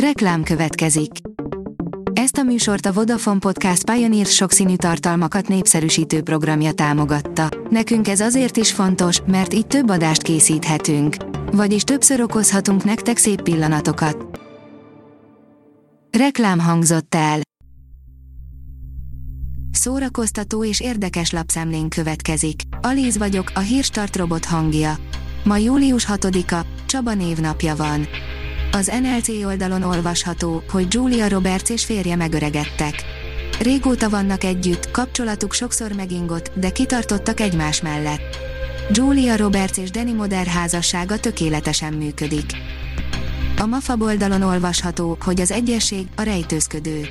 Reklám következik. Ezt a műsort a Vodafone Podcast Pioneer sokszínű tartalmakat népszerűsítő programja támogatta. Nekünk ez azért is fontos, mert így több adást készíthetünk. Vagyis többször okozhatunk nektek szép pillanatokat. Reklám hangzott el. Szórakoztató és érdekes lapszemlén következik. Alíz vagyok, a hírstart robot hangja. Ma július 6-a, Csaba névnapja van. Az NLC oldalon olvasható, hogy Julia Roberts és férje megöregedtek. Régóta vannak együtt, kapcsolatuk sokszor megingott, de kitartottak egymás mellett. Julia Roberts és Danny Moder házassága tökéletesen működik. A MAFA oldalon olvasható, hogy az egyesség a rejtőzködő.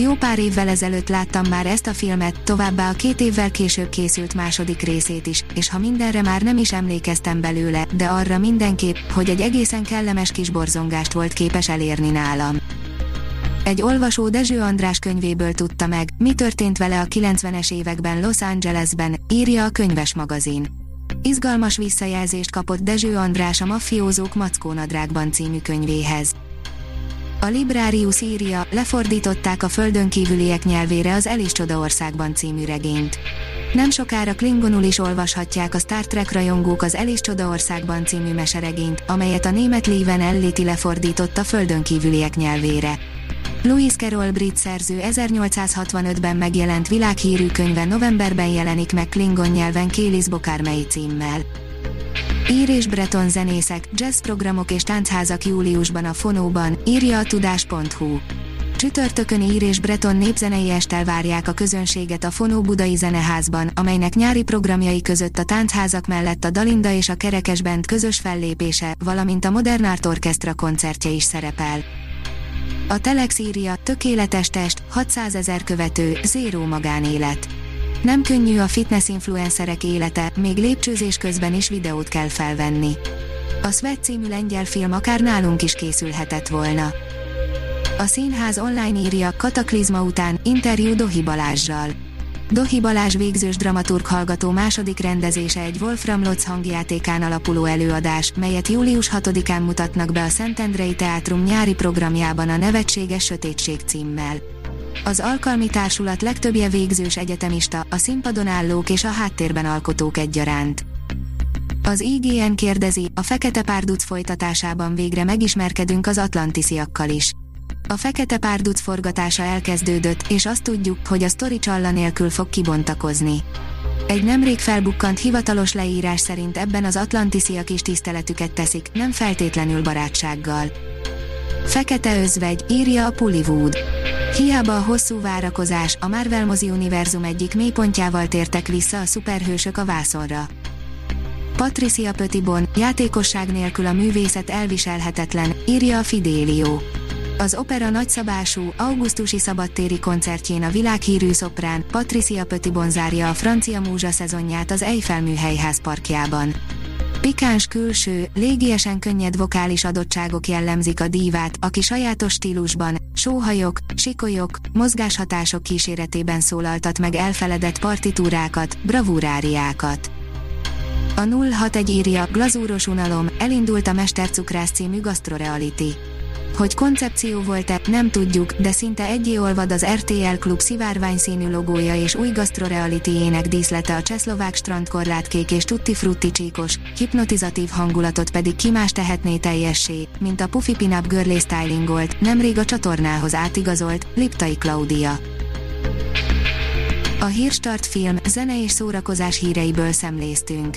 Jó pár évvel ezelőtt láttam már ezt a filmet, továbbá a két évvel később készült második részét is, és ha mindenre már nem is emlékeztem belőle, de arra mindenképp, hogy egy egészen kellemes kis borzongást volt képes elérni nálam. Egy olvasó Dezső András könyvéből tudta meg, mi történt vele a 90-es években Los Angelesben, írja a könyves magazin. Izgalmas visszajelzést kapott Dezső András a Maffiózók Mackónadrágban című könyvéhez. A Librarius írja, lefordították a földön kívüliek nyelvére az Elis Csodaországban című regényt. Nem sokára klingonul is olvashatják a Star Trek rajongók az Elis Csodaországban című meseregényt, amelyet a német Leven Elliti lefordított a földön kívüliek nyelvére. Louis Carroll brit szerző 1865-ben megjelent világhírű könyve novemberben jelenik meg Klingon nyelven Kélis Bokármei címmel. Ír és Breton zenészek, jazz programok és táncházak júliusban a Fonóban, írja a tudás.hu. Csütörtökön Ír és Breton népzenei estel várják a közönséget a Fonó Budai Zeneházban, amelynek nyári programjai között a táncházak mellett a Dalinda és a Kerekes Band közös fellépése, valamint a Modern Art Orchestra koncertje is szerepel. A Telex írja, tökéletes test, 600 ezer követő, zéró magánélet. Nem könnyű a fitness influencerek élete, még lépcsőzés közben is videót kell felvenni. A Sweat című lengyel film akár nálunk is készülhetett volna. A színház online írja Kataklizma után interjú Dohi Balázsjal. Dohi Balázs végzős dramaturg hallgató második rendezése egy Wolfram Lotz hangjátékán alapuló előadás, melyet július 6-án mutatnak be a Szentendrei Teátrum nyári programjában a Nevetséges Sötétség címmel. Az alkalmi társulat legtöbbje végzős egyetemista, a színpadon állók és a háttérben alkotók egyaránt. Az IGN kérdezi, a Fekete Párduc folytatásában végre megismerkedünk az atlantisziakkal is. A Fekete Párduc forgatása elkezdődött, és azt tudjuk, hogy a sztori csalla nélkül fog kibontakozni. Egy nemrég felbukkant hivatalos leírás szerint ebben az atlantisziak is tiszteletüket teszik, nem feltétlenül barátsággal. Fekete özvegy, írja a Pullywood. Hiába a hosszú várakozás, a Marvel mozi univerzum egyik mélypontjával tértek vissza a szuperhősök a vászonra. Patricia Pötibon, játékosság nélkül a művészet elviselhetetlen, írja a Fidelio. Az opera nagyszabású, augusztusi szabadtéri koncertjén a világhírű szoprán, Patricia Pötibon zárja a francia múzsa szezonját az Eiffel műhelyház parkjában. Pikáns külső, légiesen könnyed vokális adottságok jellemzik a dívát, aki sajátos stílusban, sóhajok, sikolyok, mozgáshatások kíséretében szólaltat meg elfeledett partitúrákat, bravúráriákat. A 061 írja, glazúros unalom, elindult a Mestercukrász című gasztroreality. Hogy koncepció volt-e, nem tudjuk, de szinte egyé olvad az RTL Klub szivárványszínű logója és új gastroreality ének díszlete a csehszlovák strandkorlátkék és tutti frutti csíkos, hipnotizatív hangulatot pedig ki más tehetné teljessé, mint a Puffy Pinup Girly stylingolt, nemrég a csatornához átigazolt, Liptai Claudia. A Hírstart film, zene és szórakozás híreiből szemléztünk.